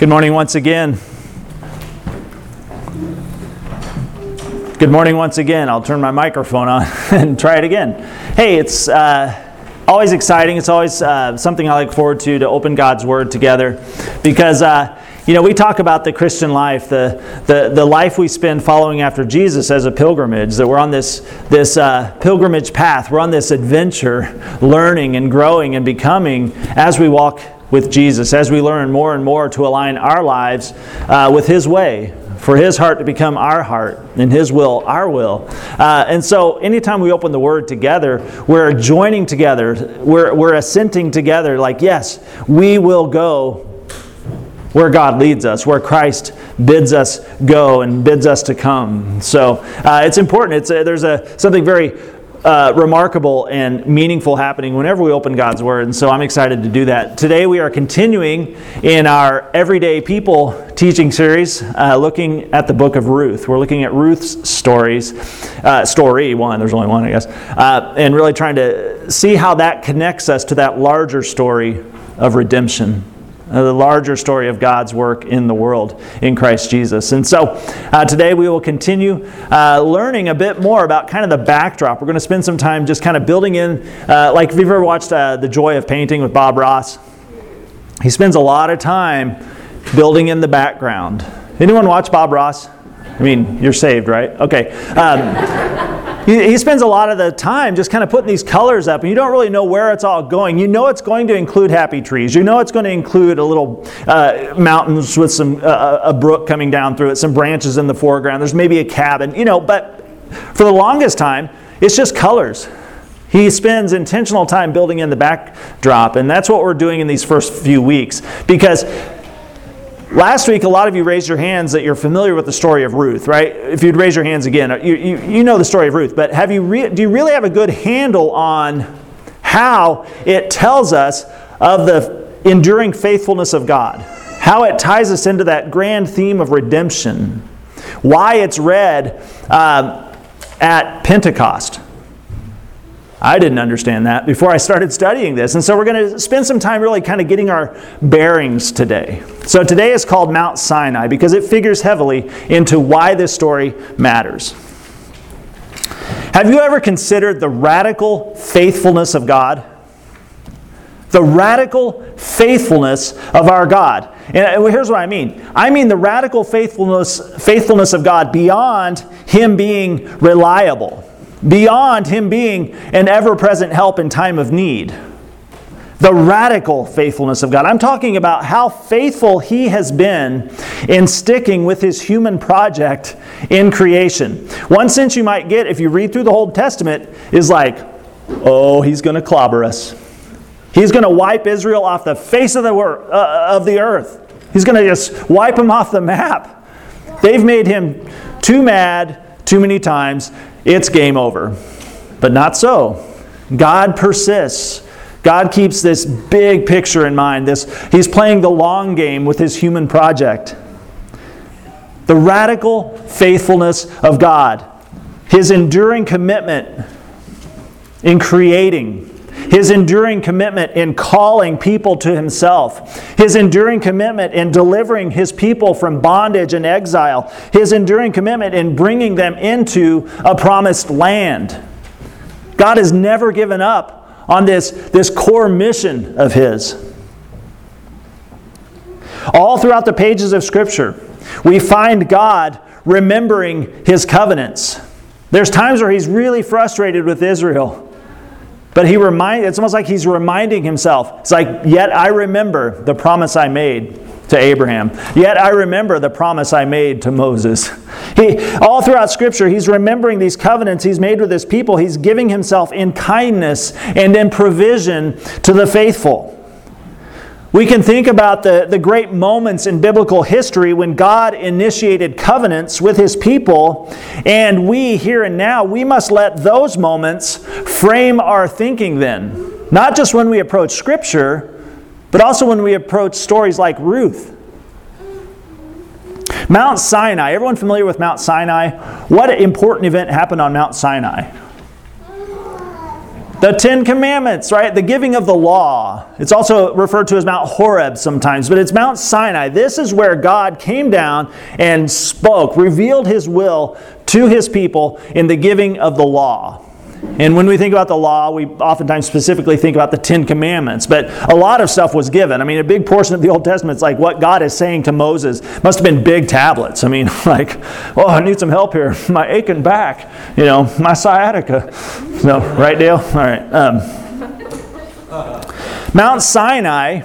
Good morning once again. Good morning once again. I'll turn my microphone on and try it again. Hey, it's uh, always exciting. It's always uh, something I look forward to to open God's Word together because. Uh, you know, we talk about the Christian life, the, the, the life we spend following after Jesus as a pilgrimage, that we're on this, this uh, pilgrimage path. We're on this adventure, learning and growing and becoming as we walk with Jesus, as we learn more and more to align our lives uh, with His way, for His heart to become our heart, and His will our will. Uh, and so, anytime we open the Word together, we're joining together, we're, we're assenting together, like, yes, we will go where God leads us, where Christ bids us go and bids us to come. So uh, it's important. It's a, there's a something very uh, remarkable and meaningful happening whenever we open God's Word. And so I'm excited to do that. Today we are continuing in our Everyday People teaching series, uh, looking at the book of Ruth. We're looking at Ruth's stories, uh, story one, there's only one, I guess, uh, and really trying to see how that connects us to that larger story of redemption uh, the larger story of God's work in the world in Christ Jesus. And so uh, today we will continue uh, learning a bit more about kind of the backdrop. We're going to spend some time just kind of building in, uh, like if you've ever watched uh, The Joy of Painting with Bob Ross, he spends a lot of time building in the background. Anyone watch Bob Ross? I mean, you're saved, right? Okay. Um, he, he spends a lot of the time just kind of putting these colors up, and you don't really know where it's all going. You know it's going to include happy trees. You know it's going to include a little uh, mountains with some uh, a brook coming down through it, some branches in the foreground. There's maybe a cabin, you know. But for the longest time, it's just colors. He spends intentional time building in the backdrop, and that's what we're doing in these first few weeks because Last week, a lot of you raised your hands that you're familiar with the story of Ruth, right? If you'd raise your hands again, you, you, you know the story of Ruth, but have you re- do you really have a good handle on how it tells us of the enduring faithfulness of God? How it ties us into that grand theme of redemption? Why it's read um, at Pentecost? I didn't understand that before I started studying this. And so we're going to spend some time really kind of getting our bearings today. So today is called Mount Sinai because it figures heavily into why this story matters. Have you ever considered the radical faithfulness of God? The radical faithfulness of our God. And uh, here's what I mean. I mean the radical faithfulness faithfulness of God beyond him being reliable beyond him being an ever present help in time of need. The radical faithfulness of God. I'm talking about how faithful he has been in sticking with his human project in creation. One sense you might get if you read through the Old Testament is like, oh, he's going to clobber us. He's going to wipe Israel off the face of the, wor- uh, of the earth. He's going to just wipe them off the map. They've made him too mad too many times it's game over. But not so. God persists. God keeps this big picture in mind. This, he's playing the long game with his human project. The radical faithfulness of God, his enduring commitment in creating, his enduring commitment in calling people to himself, his enduring commitment in delivering his people from bondage and exile, his enduring commitment in bringing them into a promised land. God has never given up on this, this core mission of his. All throughout the pages of Scripture, we find God remembering his covenants. There's times where he's really frustrated with Israel. But he remind, it's almost like he's reminding himself. It's like, yet I remember the promise I made to Abraham. Yet I remember the promise I made to Moses. He, all throughout Scripture, he's remembering these covenants he's made with his people. He's giving himself in kindness and in provision to the faithful. We can think about the, the great moments in biblical history when God initiated covenants with his people, and we, here and now, we must let those moments frame our thinking then. Not just when we approach Scripture, but also when we approach stories like Ruth. Mount Sinai, everyone familiar with Mount Sinai? What important event happened on Mount Sinai? The Ten Commandments, right? The giving of the law. It's also referred to as Mount Horeb sometimes, but it's Mount Sinai. This is where God came down and spoke, revealed his will to his people in the giving of the law. And when we think about the law, we oftentimes specifically think about the Ten Commandments. But a lot of stuff was given. I mean, a big portion of the Old Testament is like what God is saying to Moses. Must have been big tablets. I mean, like, oh, I need some help here. My aching back, you know, my sciatica. No, right, Dale? All right. Um, Mount Sinai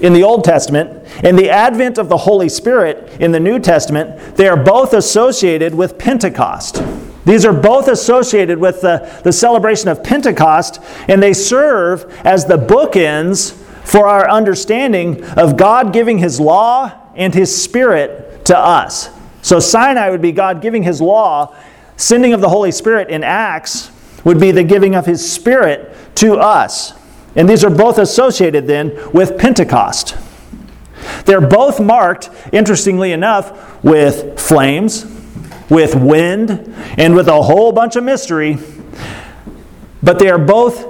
in the Old Testament and the advent of the Holy Spirit in the New Testament, they are both associated with Pentecost. These are both associated with the, the celebration of Pentecost, and they serve as the bookends for our understanding of God giving His law and His Spirit to us. So, Sinai would be God giving His law, sending of the Holy Spirit in Acts would be the giving of His Spirit to us. And these are both associated then with Pentecost. They're both marked, interestingly enough, with flames with wind, and with a whole bunch of mystery. But they are both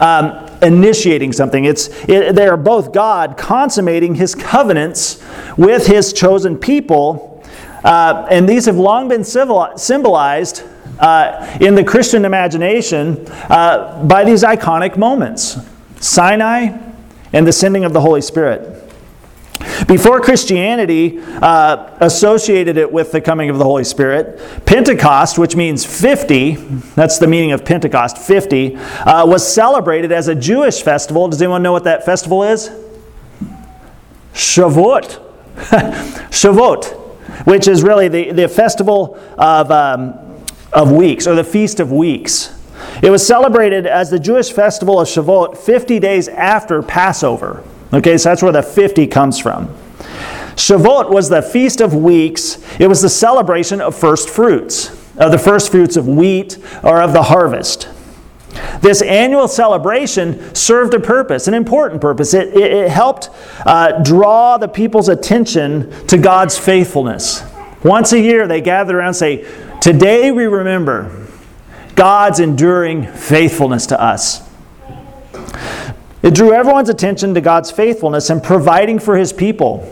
um, initiating something. It's, it, they are both God consummating his covenants with his chosen people. Uh, and these have long been civil, symbolized uh, in the Christian imagination uh, by these iconic moments Sinai and the sending of the Holy Spirit. Before Christianity uh, associated it with the coming of the Holy Spirit, Pentecost, which means 50, that's the meaning of Pentecost, 50, uh, was celebrated as a Jewish festival. Does anyone know what that festival is? Shavuot. Shavuot, which is really the, the festival of, um, of weeks, or the Feast of Weeks. It was celebrated as the Jewish festival of Shavuot 50 days after Passover. Okay, so that's where the 50 comes from. Shavuot was the Feast of Weeks. It was the celebration of first fruits, of the first fruits of wheat or of the harvest. This annual celebration served a purpose, an important purpose. It, it, it helped uh, draw the people's attention to God's faithfulness. Once a year, they gathered around and say, Today we remember God's enduring faithfulness to us. It drew everyone's attention to God's faithfulness in providing for his people.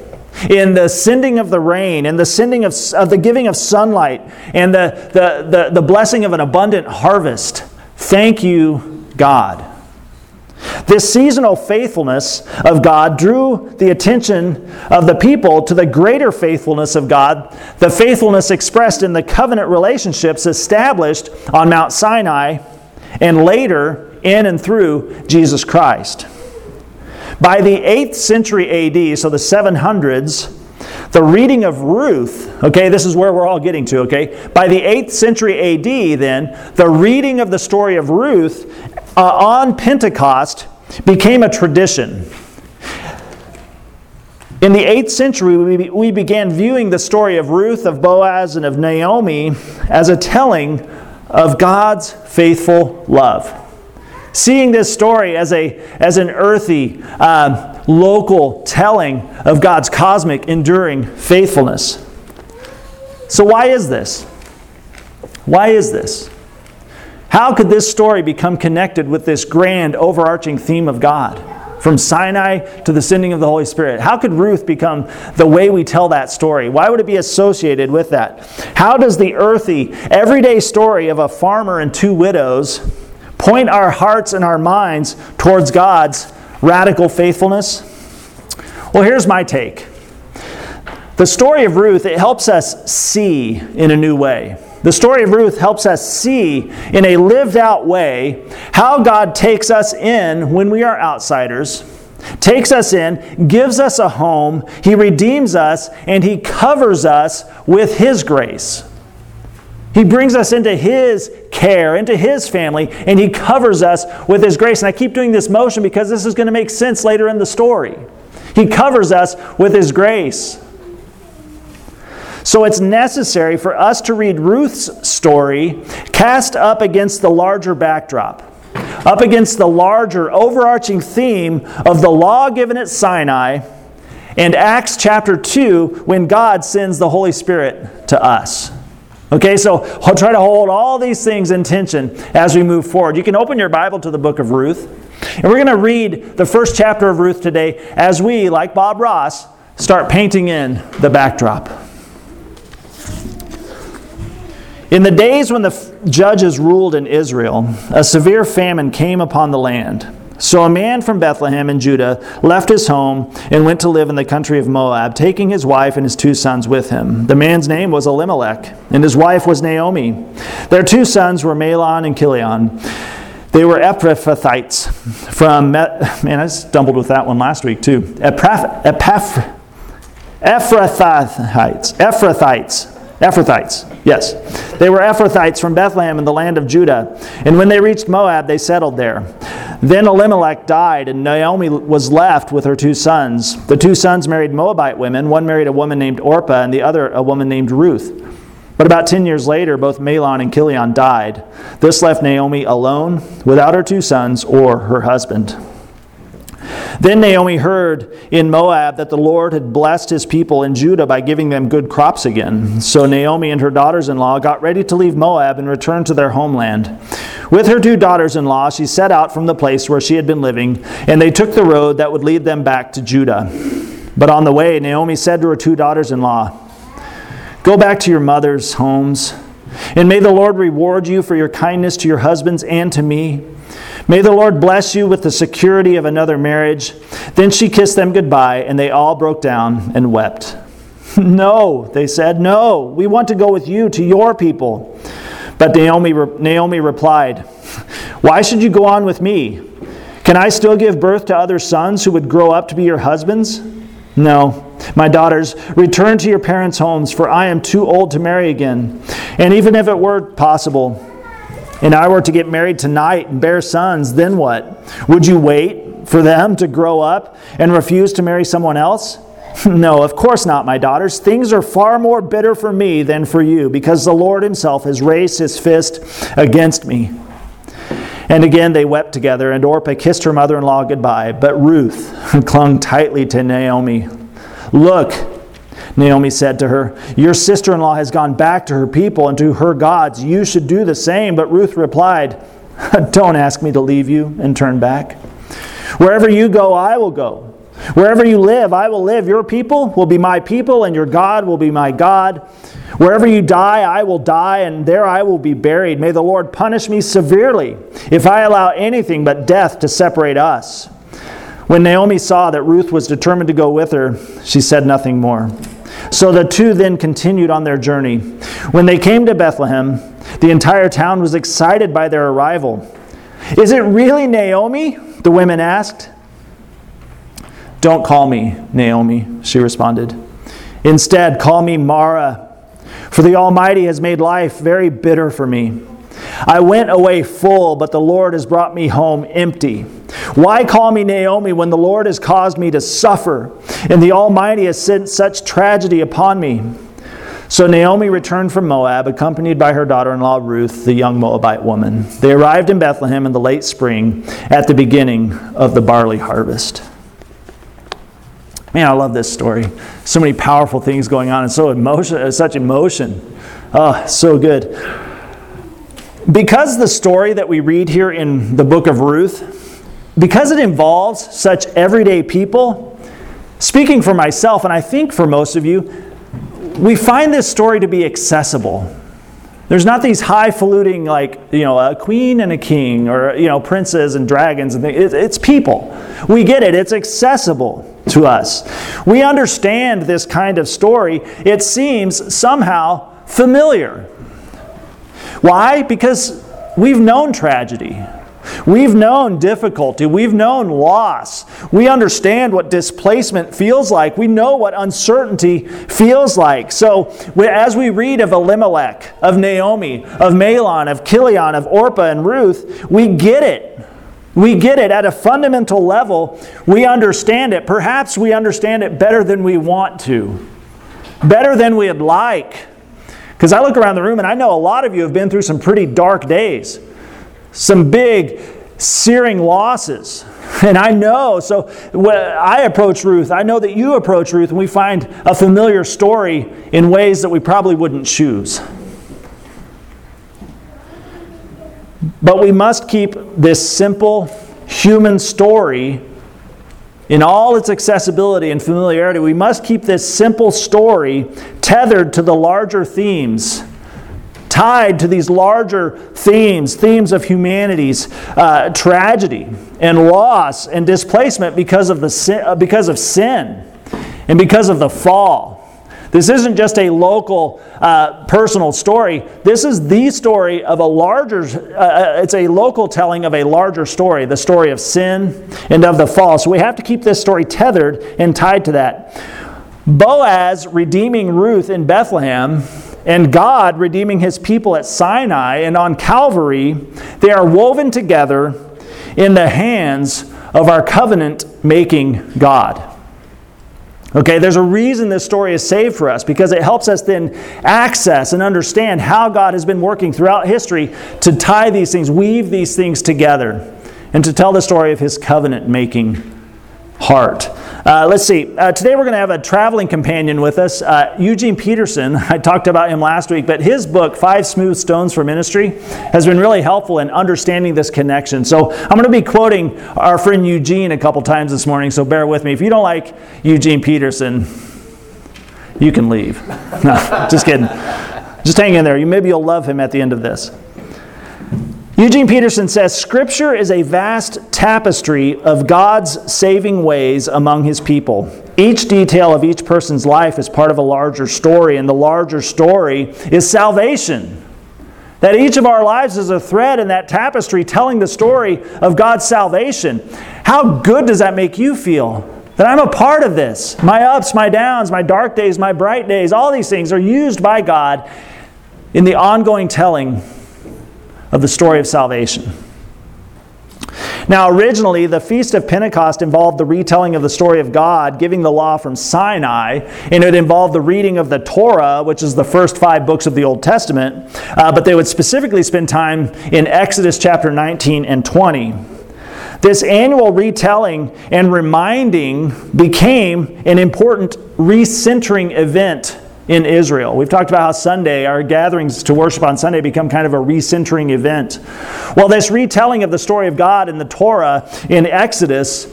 In the sending of the rain, and the sending of, of the giving of sunlight, and the, the, the, the blessing of an abundant harvest. Thank you, God. This seasonal faithfulness of God drew the attention of the people to the greater faithfulness of God, the faithfulness expressed in the covenant relationships established on Mount Sinai and later in and through Jesus Christ. By the 8th century AD, so the 700s, the reading of Ruth, okay, this is where we're all getting to, okay? By the 8th century AD, then, the reading of the story of Ruth uh, on Pentecost became a tradition. In the 8th century, we, we began viewing the story of Ruth, of Boaz, and of Naomi as a telling of God's faithful love. Seeing this story as, a, as an earthy, um, local telling of God's cosmic, enduring faithfulness. So, why is this? Why is this? How could this story become connected with this grand, overarching theme of God? From Sinai to the sending of the Holy Spirit. How could Ruth become the way we tell that story? Why would it be associated with that? How does the earthy, everyday story of a farmer and two widows point our hearts and our minds towards God's radical faithfulness? Well, here's my take. The story of Ruth, it helps us see in a new way. The story of Ruth helps us see in a lived out way how God takes us in when we are outsiders, takes us in, gives us a home, He redeems us, and He covers us with His grace. He brings us into His care, into His family, and He covers us with His grace. And I keep doing this motion because this is going to make sense later in the story. He covers us with His grace. So it's necessary for us to read Ruth's story cast up against the larger backdrop, up against the larger overarching theme of the law given at Sinai and Acts chapter 2 when God sends the Holy Spirit to us. Okay, so I'll try to hold all these things in tension as we move forward. You can open your Bible to the book of Ruth, and we're going to read the first chapter of Ruth today as we, like Bob Ross, start painting in the backdrop. In the days when the judges ruled in Israel, a severe famine came upon the land. So a man from Bethlehem in Judah left his home and went to live in the country of Moab, taking his wife and his two sons with him. The man's name was Elimelech, and his wife was Naomi. Their two sons were Mahlon and Chilion. They were Ephrathites from, man, I stumbled with that one last week too. Epaph, Epaph, Ephrathites. Ephrathites. Ephrathites, yes. They were Ephrathites from Bethlehem in the land of Judah. And when they reached Moab, they settled there. Then Elimelech died, and Naomi was left with her two sons. The two sons married Moabite women. One married a woman named Orpah, and the other a woman named Ruth. But about 10 years later, both Mahlon and Chilion died. This left Naomi alone, without her two sons or her husband. Then Naomi heard in Moab that the Lord had blessed his people in Judah by giving them good crops again. So Naomi and her daughters in law got ready to leave Moab and return to their homeland. With her two daughters in law, she set out from the place where she had been living, and they took the road that would lead them back to Judah. But on the way, Naomi said to her two daughters in law, Go back to your mother's homes, and may the Lord reward you for your kindness to your husbands and to me. May the Lord bless you with the security of another marriage. Then she kissed them goodbye, and they all broke down and wept. no, they said, no, we want to go with you to your people. But Naomi, Naomi replied, Why should you go on with me? Can I still give birth to other sons who would grow up to be your husbands? No, my daughters, return to your parents' homes, for I am too old to marry again. And even if it were possible, and I were to get married tonight and bear sons, then what? Would you wait for them to grow up and refuse to marry someone else? no, of course not, my daughters. Things are far more bitter for me than for you, because the Lord Himself has raised His fist against me. And again they wept together, and Orpah kissed her mother in law goodbye. But Ruth clung tightly to Naomi. Look, Naomi said to her, Your sister in law has gone back to her people and to her gods. You should do the same. But Ruth replied, Don't ask me to leave you and turn back. Wherever you go, I will go. Wherever you live, I will live. Your people will be my people, and your God will be my God. Wherever you die, I will die, and there I will be buried. May the Lord punish me severely if I allow anything but death to separate us. When Naomi saw that Ruth was determined to go with her, she said nothing more. So the two then continued on their journey. When they came to Bethlehem, the entire town was excited by their arrival. Is it really Naomi? The women asked. Don't call me Naomi, she responded. Instead, call me Mara, for the Almighty has made life very bitter for me. I went away full, but the Lord has brought me home empty. Why call me Naomi when the Lord has caused me to suffer and the Almighty has sent such tragedy upon me? So Naomi returned from Moab, accompanied by her daughter in law Ruth, the young Moabite woman. They arrived in Bethlehem in the late spring at the beginning of the barley harvest. Man, I love this story. So many powerful things going on and so emotion, uh, such emotion. Oh, so good. Because the story that we read here in the book of Ruth, because it involves such everyday people, speaking for myself, and I think for most of you, we find this story to be accessible. There's not these highfalutin, like, you know, a queen and a king, or, you know, princes and dragons and things. It's people. We get it, it's accessible to us. We understand this kind of story. It seems somehow familiar. Why? Because we've known tragedy. We've known difficulty. We've known loss. We understand what displacement feels like. We know what uncertainty feels like. So, as we read of Elimelech, of Naomi, of Mahlon, of Chilion, of Orpah and Ruth, we get it. We get it at a fundamental level. We understand it. Perhaps we understand it better than we want to, better than we'd like. Because I look around the room and I know a lot of you have been through some pretty dark days, some big searing losses. And I know, so when I approach Ruth, I know that you approach Ruth, and we find a familiar story in ways that we probably wouldn't choose. But we must keep this simple human story in all its accessibility and familiarity. We must keep this simple story tethered to the larger themes tied to these larger themes themes of humanity's uh, tragedy and loss and displacement because of, the sin, uh, because of sin and because of the fall. This isn't just a local, uh, personal story. This is the story of a larger, uh, uh, it's a local telling of a larger story, the story of sin and of the fall. So we have to keep this story tethered and tied to that. Boaz redeeming Ruth in Bethlehem and God redeeming his people at Sinai and on Calvary, they are woven together in the hands of our covenant making God. Okay, there's a reason this story is saved for us because it helps us then access and understand how God has been working throughout history to tie these things, weave these things together, and to tell the story of his covenant making heart. Uh, let's see. Uh, today we're going to have a traveling companion with us, uh, Eugene Peterson. I talked about him last week, but his book, Five Smooth Stones for Ministry, has been really helpful in understanding this connection. So I'm going to be quoting our friend Eugene a couple times this morning, so bear with me. If you don't like Eugene Peterson, you can leave. No, just kidding. Just hang in there. You, maybe you'll love him at the end of this. Eugene Peterson says Scripture is a vast tapestry of God's saving ways among his people. Each detail of each person's life is part of a larger story, and the larger story is salvation. That each of our lives is a thread in that tapestry telling the story of God's salvation. How good does that make you feel? That I'm a part of this. My ups, my downs, my dark days, my bright days, all these things are used by God in the ongoing telling of the story of salvation. Now, originally, the Feast of Pentecost involved the retelling of the story of God giving the law from Sinai, and it involved the reading of the Torah, which is the first five books of the Old Testament. Uh, but they would specifically spend time in Exodus chapter 19 and 20. This annual retelling and reminding became an important recentering event in Israel. We've talked about how Sunday, our gatherings to worship on Sunday, become kind of a recentering event. Well, this retelling of the story of God in the Torah in Exodus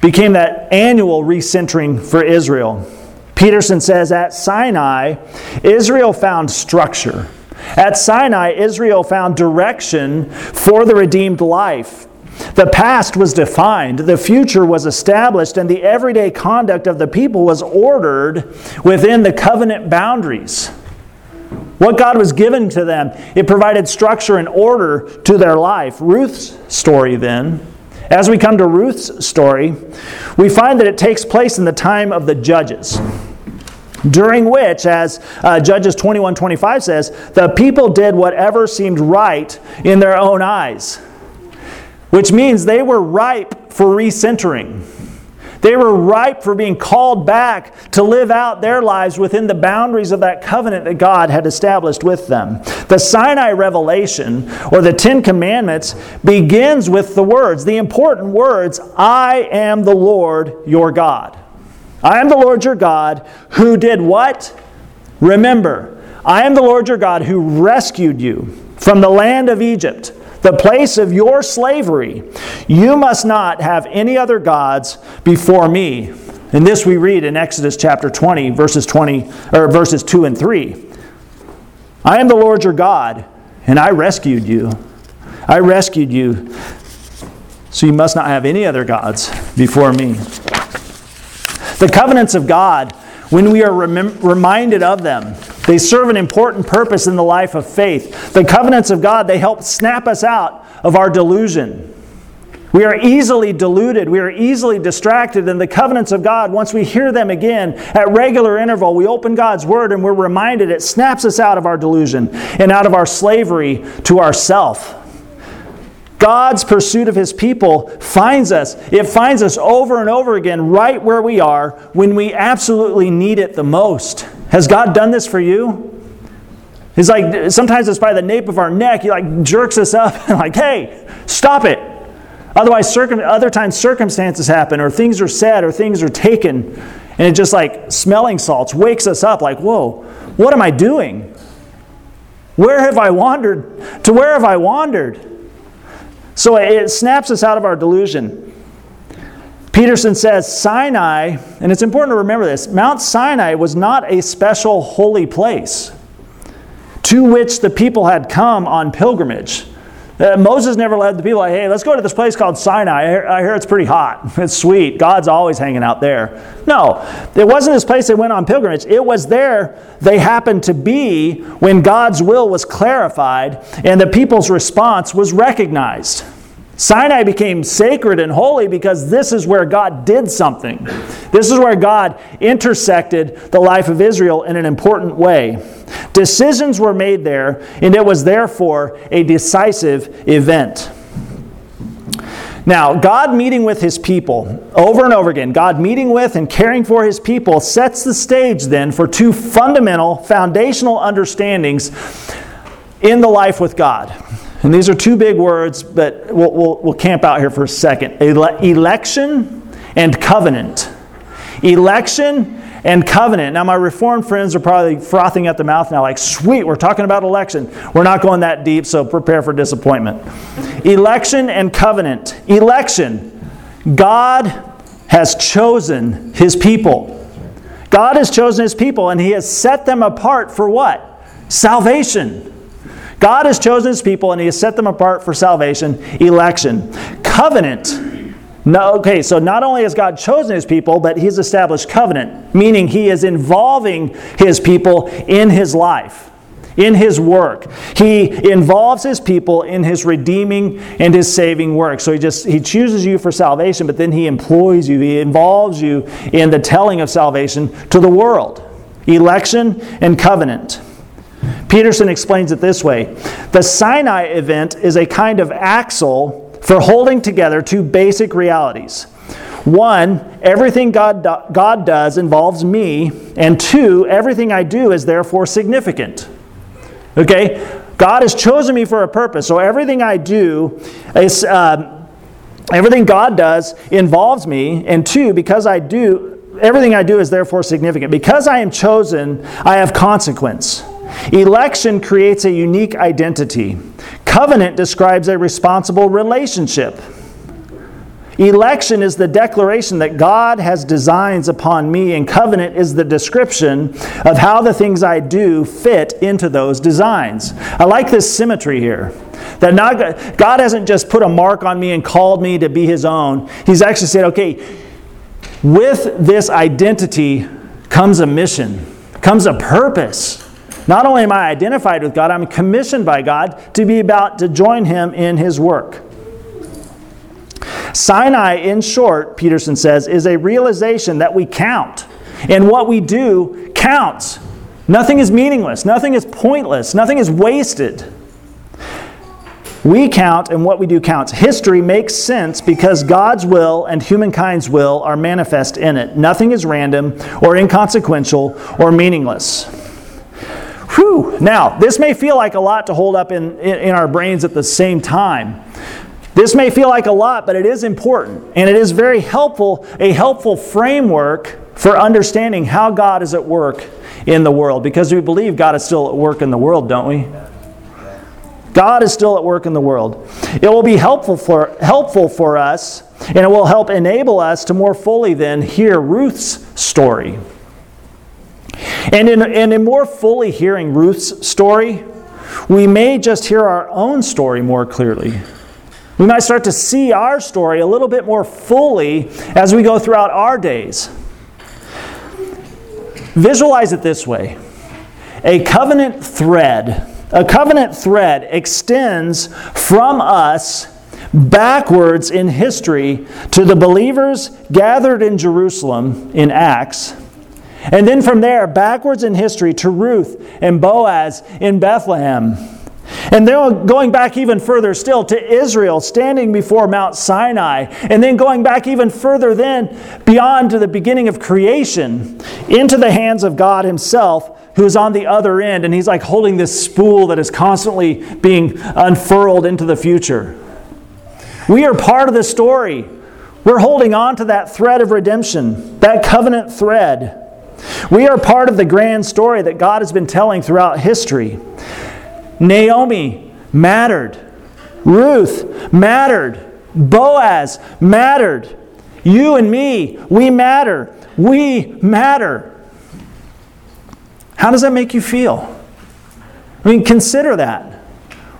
became that annual recentering for Israel. Peterson says at Sinai, Israel found structure. At Sinai, Israel found direction for the redeemed life. The past was defined, the future was established, and the everyday conduct of the people was ordered within the covenant boundaries. What God was given to them, it provided structure and order to their life. Ruth's story, then, as we come to Ruth's story, we find that it takes place in the time of the judges during which, as uh, Judges 21 25 says, the people did whatever seemed right in their own eyes which means they were ripe for recentering. They were ripe for being called back to live out their lives within the boundaries of that covenant that God had established with them. The Sinai revelation, or the Ten Commandments, begins with the words, the important words, I am the Lord your God. I am the Lord your God who did what? Remember, I am the Lord your God who rescued you from the land of Egypt the place of your slavery. You must not have any other gods before me. And this we read in Exodus chapter 20, verses 20 or verses 2 and 3. I am the Lord your God, and I rescued you. I rescued you. So you must not have any other gods before me. The covenants of God, when we are rem- reminded of them, they serve an important purpose in the life of faith. The covenants of God, they help snap us out of our delusion. We are easily deluded. We are easily distracted. And the covenants of God, once we hear them again at regular interval, we open God's Word and we're reminded it snaps us out of our delusion and out of our slavery to ourself. God's pursuit of His people finds us. It finds us over and over again right where we are when we absolutely need it the most. Has God done this for you? He's like, sometimes it's by the nape of our neck. He like jerks us up and like, hey, stop it. Otherwise, circum- other times circumstances happen or things are said or things are taken. And it just like smelling salts wakes us up like, whoa, what am I doing? Where have I wandered? To where have I wandered? So it snaps us out of our delusion. Peterson says Sinai, and it's important to remember this Mount Sinai was not a special holy place to which the people had come on pilgrimage. Uh, Moses never led the people like, hey, let's go to this place called Sinai. I hear, I hear, it's pretty hot. It's sweet. God's always hanging out there. No, it wasn't this place they went on pilgrimage. It was there they happened to be when God's will was clarified and the people's response was recognized. Sinai became sacred and holy because this is where God did something. This is where God intersected the life of Israel in an important way. Decisions were made there, and it was therefore a decisive event. Now, God meeting with his people over and over again, God meeting with and caring for his people sets the stage then for two fundamental, foundational understandings in the life with God. And these are two big words, but we'll, we'll, we'll camp out here for a second Ele- election and covenant. Election and covenant. Now, my Reformed friends are probably frothing at the mouth now, like, sweet, we're talking about election. We're not going that deep, so prepare for disappointment. election and covenant. Election. God has chosen his people. God has chosen his people, and he has set them apart for what? Salvation. God has chosen his people and he has set them apart for salvation, election. Covenant. No, okay, so not only has God chosen his people, but he's established covenant, meaning he is involving his people in his life, in his work. He involves his people in his redeeming and his saving work. So he just he chooses you for salvation, but then he employs you, he involves you in the telling of salvation to the world. Election and covenant. Peterson explains it this way The Sinai event is a kind of axle for holding together two basic realities. One, everything God, do, God does involves me, and two, everything I do is therefore significant. Okay? God has chosen me for a purpose, so everything I do is. Uh, everything God does involves me, and two, because I do, everything I do is therefore significant. Because I am chosen, I have consequence. Election creates a unique identity. Covenant describes a responsible relationship. Election is the declaration that God has designs upon me, and covenant is the description of how the things I do fit into those designs. I like this symmetry here. That not, God hasn't just put a mark on me and called me to be His own. He's actually said, okay, with this identity comes a mission, comes a purpose. Not only am I identified with God, I'm commissioned by God to be about to join Him in His work. Sinai, in short, Peterson says, is a realization that we count. And what we do counts. Nothing is meaningless, nothing is pointless, nothing is wasted. We count and what we do counts. History makes sense because God's will and humankind's will are manifest in it. Nothing is random or inconsequential or meaningless. Whew. Now, this may feel like a lot to hold up in, in, in our brains at the same time. This may feel like a lot, but it is important. And it is very helpful, a helpful framework for understanding how God is at work in the world. Because we believe God is still at work in the world, don't we? God is still at work in the world. It will be helpful for, helpful for us, and it will help enable us to more fully then hear Ruth's story. And in, and in more fully hearing Ruth's story, we may just hear our own story more clearly. We might start to see our story a little bit more fully as we go throughout our days. Visualize it this way a covenant thread. A covenant thread extends from us backwards in history to the believers gathered in Jerusalem in Acts and then from there, backwards in history to Ruth and Boaz in Bethlehem. And then going back even further still to Israel standing before Mount Sinai. And then going back even further then beyond to the beginning of creation into the hands of God Himself who is on the other end. And He's like holding this spool that is constantly being unfurled into the future. We are part of the story. We're holding on to that thread of redemption, that covenant thread. We are part of the grand story that God has been telling throughout history. Naomi mattered. Ruth mattered. Boaz mattered. You and me, we matter. We matter. How does that make you feel? I mean, consider that.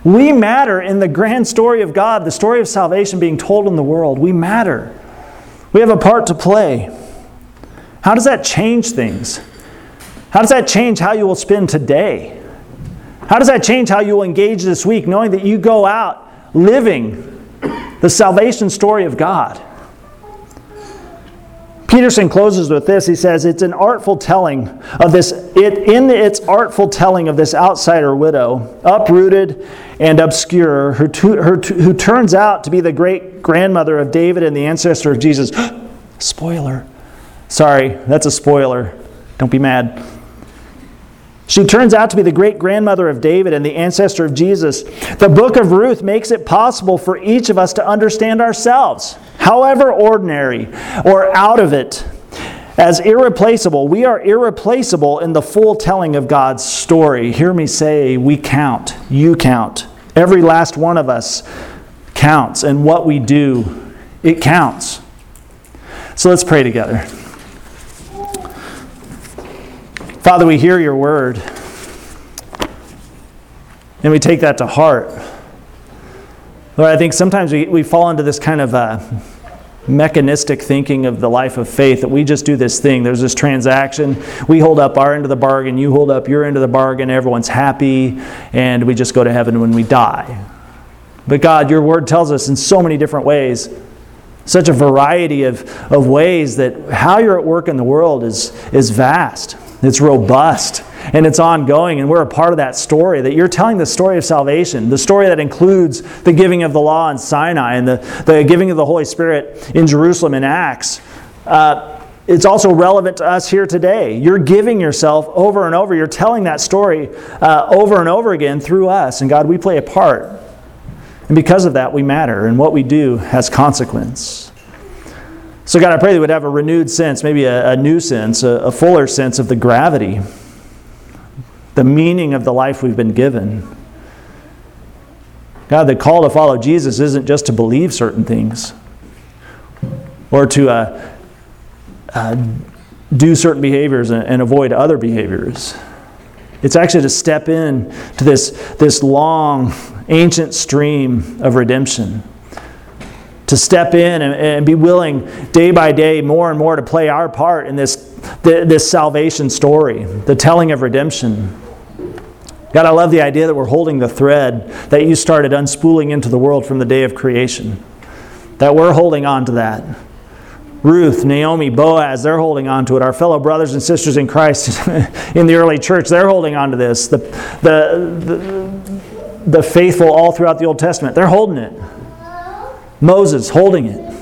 We matter in the grand story of God, the story of salvation being told in the world. We matter. We have a part to play. How does that change things? How does that change how you will spend today? How does that change how you will engage this week, knowing that you go out living the salvation story of God? Peterson closes with this. He says, It's an artful telling of this, it, in its artful telling of this outsider widow, uprooted and obscure, who, her, who turns out to be the great grandmother of David and the ancestor of Jesus. spoiler. Sorry, that's a spoiler. Don't be mad. She turns out to be the great grandmother of David and the ancestor of Jesus. The book of Ruth makes it possible for each of us to understand ourselves, however ordinary or out of it, as irreplaceable. We are irreplaceable in the full telling of God's story. Hear me say, we count. You count. Every last one of us counts, and what we do, it counts. So let's pray together. Father, we hear your word and we take that to heart. Lord, I think sometimes we, we fall into this kind of uh, mechanistic thinking of the life of faith that we just do this thing. There's this transaction. We hold up our end of the bargain, you hold up your end of the bargain, everyone's happy, and we just go to heaven when we die. But God, your word tells us in so many different ways, such a variety of, of ways that how you're at work in the world is, is vast. It's robust and it's ongoing, and we're a part of that story. That you're telling the story of salvation, the story that includes the giving of the law in Sinai and the, the giving of the Holy Spirit in Jerusalem in Acts. Uh, it's also relevant to us here today. You're giving yourself over and over. You're telling that story uh, over and over again through us. And God, we play a part. And because of that, we matter. And what we do has consequence. So, God, I pray that we'd have a renewed sense, maybe a, a new sense, a, a fuller sense of the gravity, the meaning of the life we've been given. God, the call to follow Jesus isn't just to believe certain things or to uh, uh, do certain behaviors and, and, avoid other behaviors. It's actually to step in to this, this long, ancient stream of redemption to step in and, and, be willing day by day more and more to play our part in this, this salvation story, the telling of redemption. God, I love the idea that we're holding the thread that you started unspooling into the world from the day of creation. That we're holding on to that. Ruth, Naomi, Boaz, they're holding on to it. Our fellow brothers and sisters in Christ in the early church, they're holding on to this. The, the, the, the faithful all throughout the Old Testament, they're holding it. Moses holding it.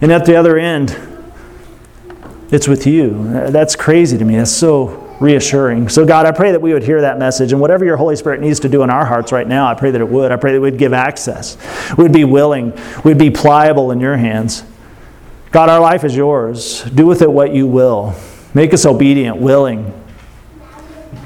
And at the other end, it's with you. That's crazy to me. That's so reassuring. So, God, I pray that we would hear that message. And whatever your Holy Spirit needs to do in our hearts right now, I pray that it would. I pray that we'd give access. We'd be willing. We'd be pliable in your hands. God, our life is yours. Do with it what you will. Make us obedient, willing.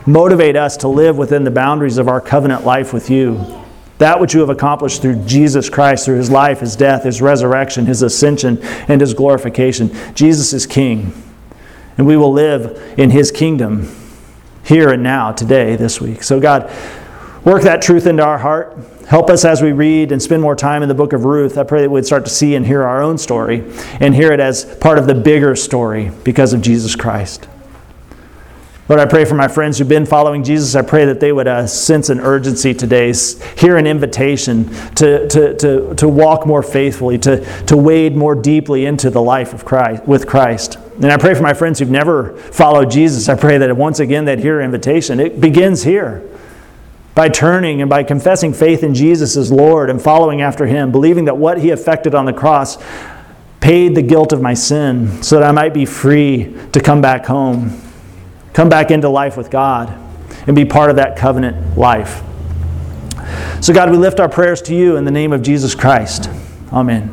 Motivate us to live within the boundaries of our covenant life with you that which you have accomplished through Jesus Christ, through his life, his death, his resurrection, his ascension, and his glorification. Jesus is King. And we will live in his kingdom here and now, today, this week. So, God, work that truth into our heart. Help us as we read and spend more time in the book of Ruth. I pray that we'd start to see and hear our own story and hear it as part of the bigger story because of Jesus Christ. Lord, I pray for my friends who've been following Jesus. I pray that they would uh, sense an urgency today, hear an invitation to, to, to, to walk more faithfully, to, to wade more deeply into the life of Christ, with Christ. And I pray for my friends who've never followed Jesus. I pray that once again they'd hear invitation. It begins here by turning and by confessing faith in Jesus as Lord and following after Him, believing that what He effected on the cross paid the guilt of my sin so that I might be free to come back home come back into life with God and be part of that covenant life. So, God, we lift our prayers to you in the name of Jesus Christ. Amen.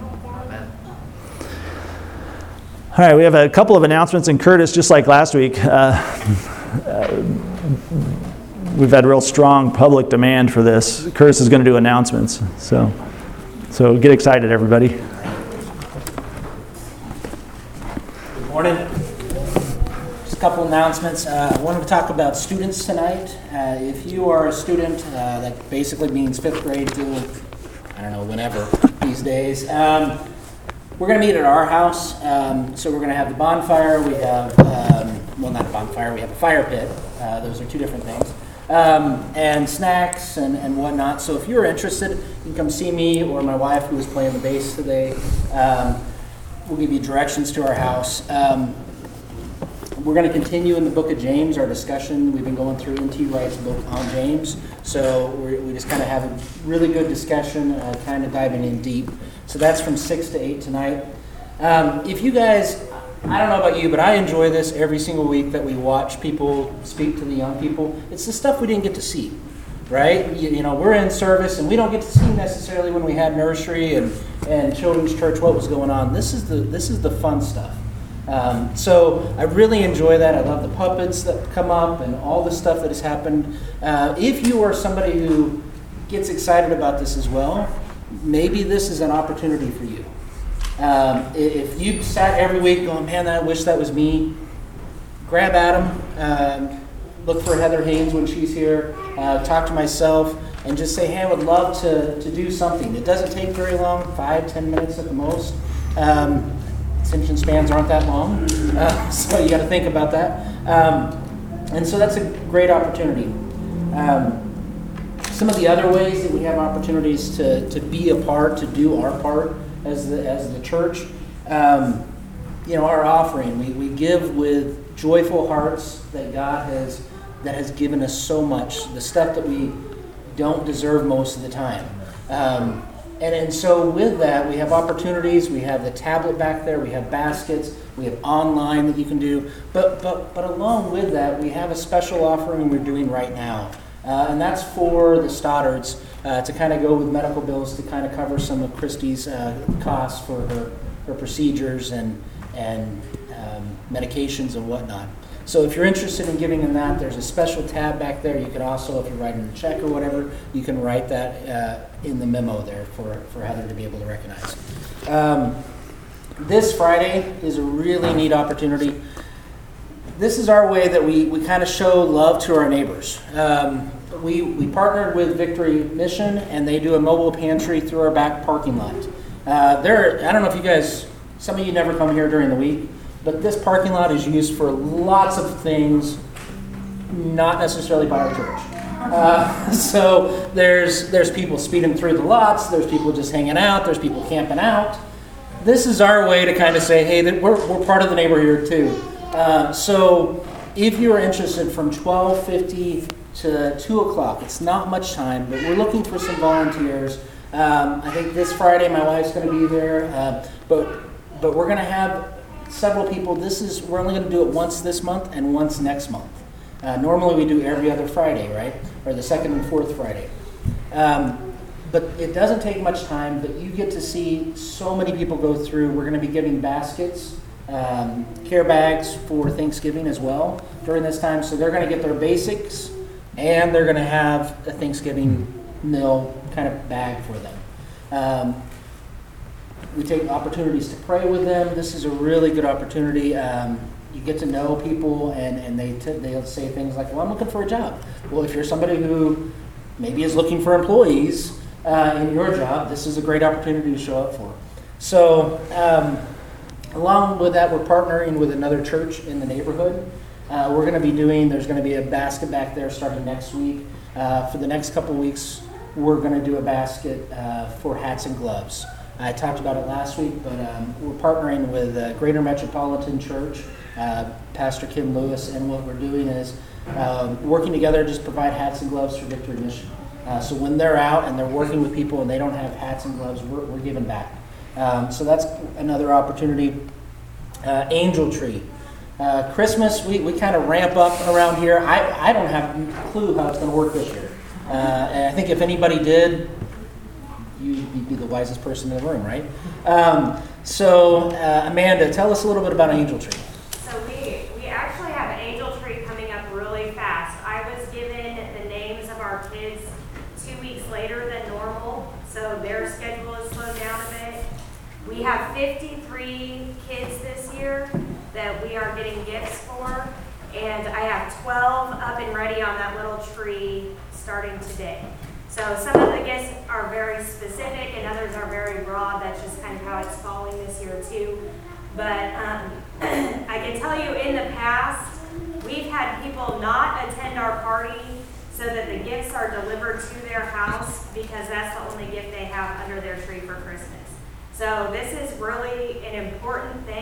All right, we have a couple of announcements, and Curtis, just like last week, uh, uh, we've had real strong public demand for this. Curtis is going to do announcements. So, So get excited, everybody. Good morning. Just a couple announcements. Uh, I wanted to talk about students tonight. Uh, if you are a student, uh, that basically means fifth grade to, I don't know, whenever these days. Um, we're going to meet at our house. Um, so we're going to have the bonfire. We have, um, well, not a bonfire, we have a fire pit. Uh, those are two different things um, and snacks and, and whatnot. So if you're interested, you can come see me or my wife who is playing the bass today. Um, we'll give you directions to our house. We're going to continue in the book of James, our discussion. We've been going through N.T. Wright's book on James. So we just kind of have a really good discussion, uh, kind of diving in deep. So that's from 6 to 8 tonight. Um, if you guys I don't know about you, but I enjoy this every single week that we watch people speak to the young people. It's the stuff we didn't get to see, right? You, you, know, we're in service and we don't get to see necessarily when we had nursery and, and children's church what was going on. This is the this is the fun stuff. Um, so I really enjoy that. I love the puppets that come up and all the stuff that has happened. Uh, if you are somebody who gets excited about this as well, maybe this is an opportunity for you. Um, if you sat every week going, man, I wish that was me, grab Adam, um, look for Heather Haynes when she's here, uh, talk to myself, and just say, hey, I would love to, to do something. It doesn't take very long, five, ten minutes at the most. Um, attention spans aren't that long, uh, so you got to think about that. Um, and so that's a great opportunity. Um, some of the other ways that we have opportunities to, to be a part, to do our part, as the, as the church. Um, you know, our offering, we, we give with joyful hearts that God has, that has given us so much, the stuff that we don't deserve most of the time. Um, and, and so with that, we have opportunities. We have the tablet back there. We have baskets. We have online that you can do. But, but, but along with that, we have a special offering we're doing right now. Uh, and that's for the Stoddards uh, to kind of go with medical bills to kind of cover some of Christy's uh, costs for her, her procedures and, and um, medications and whatnot. So if you're interested in giving in that, there's a special tab back there. You could also, if you're writing a check or whatever, you can write that uh, in the memo there for, for Heather to be able to recognize. Um, this Friday is a really neat opportunity. This is our way that we, we kind of show love to our neighbors. Um, we, we partnered with Victory Mission, and they do a mobile pantry through our back parking lot. Uh, there, I don't know if you guys, some of you never come here during the week, but this parking lot is used for lots of things, not necessarily by our church. Uh, so there's there's people speeding through the lots, there's people just hanging out, there's people camping out. This is our way to kind of say, hey, we're, we're part of the neighborhood too. Uh, so if you're interested from 1250 to 2 o'clock. It's not much time, but we're looking for some volunteers. Um, I think this Friday my wife's going to be there, uh, but, but we're going to have several people. This is We're only going to do it once this month and once next month. Uh, normally we do every other Friday, right? Or the second and fourth Friday. Um, but it doesn't take much time, but you get to see so many people go through. We're going to be giving baskets, um, care bags for Thanksgiving as well during this time. So they're going to get their basics and they're going to have a Thanksgiving meal kind of bag for them. Um, we take opportunities to pray with them. This is a really good opportunity. Um, you get to know people, and, and they t- they'll say things like, "Well, I'm looking for a job." Well, if you're somebody who maybe is looking for employees uh, in your job, this is a great opportunity to show up for. So, um, along with that, we're partnering with another church in the neighborhood. Uh, we're going to be doing, there's going to be a basket back there starting next week. Uh, for the next couple weeks, we're going to do a basket uh, for hats and gloves. I talked about it last week, but um, we're partnering with uh, Greater Metropolitan Church, uh, Pastor Kim Lewis, and what we're doing is um, working together to just provide hats and gloves for Victory Mission. Uh, so when they're out and they're working with people and they don't have hats and gloves, we're, we're giving back. Um, so that's another opportunity. Angel Tree. Uh, Christmas, we, we kind of ramp up around here. I, I don't have a clue how it's going to work this year. Uh, and I think if anybody did, you'd be the wisest person in the room, right? Um, so, uh, Amanda, tell us a little bit about Angel Tree. So, we, we actually have Angel Tree coming up really fast. I was given the names of our kids two weeks later than normal, so their schedule is slowed down a bit. We have 53 kids this year that we are getting gifts for, and I have 12 up and ready on that little tree starting today. So some of the gifts are very specific and others are very broad. That's just kind of how it's falling this year too. But um, I can tell you in the past, we've had people not attend our party so that the gifts are delivered to their house because that's the only gift they have under their tree for Christmas. So this is really an important thing.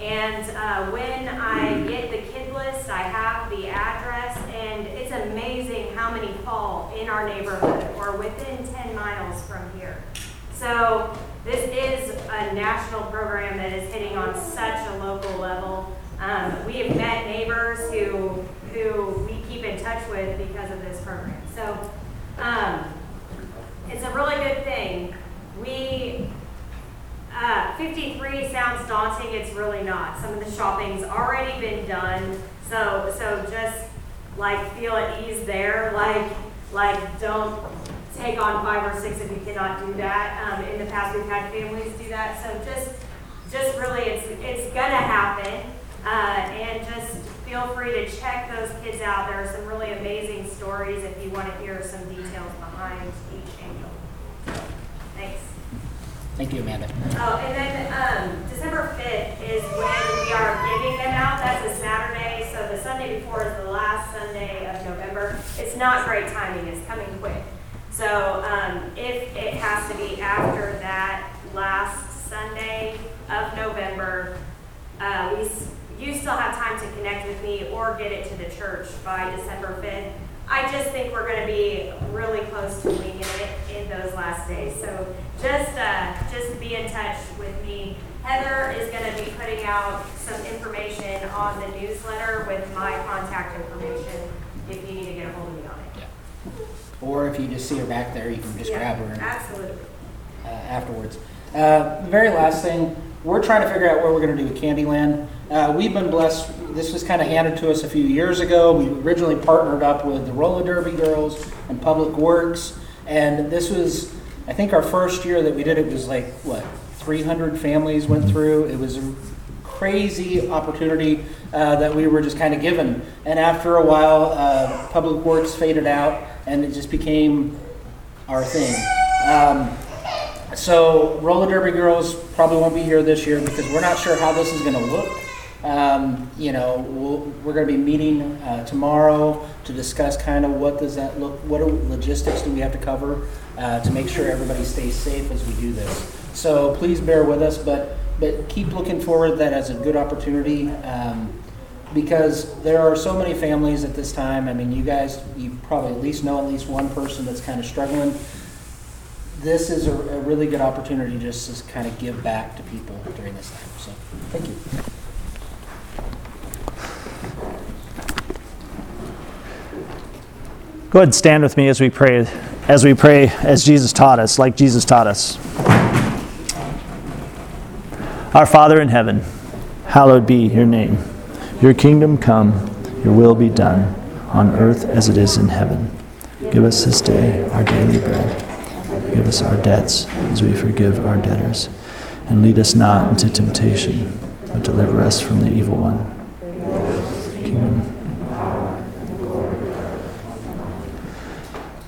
And uh, when I get the kid list, I have the address, and it's amazing how many fall in our neighborhood or within 10 miles from here. So this is a national program that is hitting on such a local level. Um, we have met neighbors who who we keep in touch with because of this program. So um, it's a really good thing. We uh, 53 sounds daunting. It's really not. Some of the shopping's already been done. So so just like feel at ease there. Like like don't take on five or six if you cannot do that. Um, in the past, we've had families do that. So just just really, it's it's gonna happen. Uh, and just feel free to check those kids out. There are some really amazing stories if you want to hear some details behind each angel. Thanks. Thank you, Amanda. Oh, and then um, December 5th is when we are giving them out. That's a Saturday, so the Sunday before is the last Sunday of November. It's not great timing, it's coming quick. So um, if it has to be after that last Sunday of November, uh, we, you still have time to connect with me or get it to the church by December 5th. I just think we're going to be really close to winging it in those last days. So just uh, just be in touch with me. Heather is going to be putting out some information on the newsletter with my contact information if you need to get a hold of me on it. Or if you just see her back there, you can just Yeah, grab her and, Absolutely. uh, afterwards. Uh, the very last thing, we're trying to figure out what we're going to do with Candyland. Uh, we've been blessed. This was kind of handed to us a few years ago. We originally partnered up with the Roller Derby Girls and Public Works, and this was, I think, our first year that we did it was like what 300 families went through. It was a crazy opportunity uh, that we were just kind of given. And after a while, uh, Public Works faded out, and it just became our thing. Um, so roller derby girls probably won't be here this year because we're not sure how this is going to look. Um, you know, we'll, we're going to be meeting uh, tomorrow to discuss kind of what does that look, what are, logistics do we have to cover uh, to make sure everybody stays safe as we do this. So please bear with us, but but keep looking forward to that as a good opportunity. Um, because there are so many families at this time. I mean, you guys, you probably at least know at least one person that's kind of struggling this is a, a really good opportunity just to kind of give back to people during this time. So, thank you. Go ahead and stand with me as we pray, as we pray as Jesus taught us, like Jesus taught us. Our Father in heaven, hallowed be your name. Your kingdom come, your will be done, on earth as it is in heaven. Give us this day our daily bread. Give us our debts as we forgive our debtors. And lead us not into temptation, but deliver us from the evil one. Kingdom.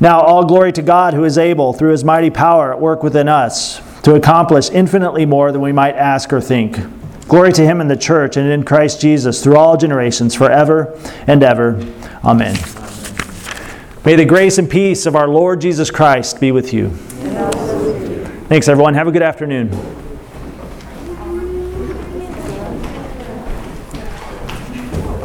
Now, all glory to God who is able, through his mighty power at work within us, to accomplish infinitely more than we might ask or think. Glory to him in the church and in Christ Jesus through all generations, forever and ever. Amen. May the grace and peace of our Lord Jesus Christ be with you. Thanks, everyone. Have a good afternoon.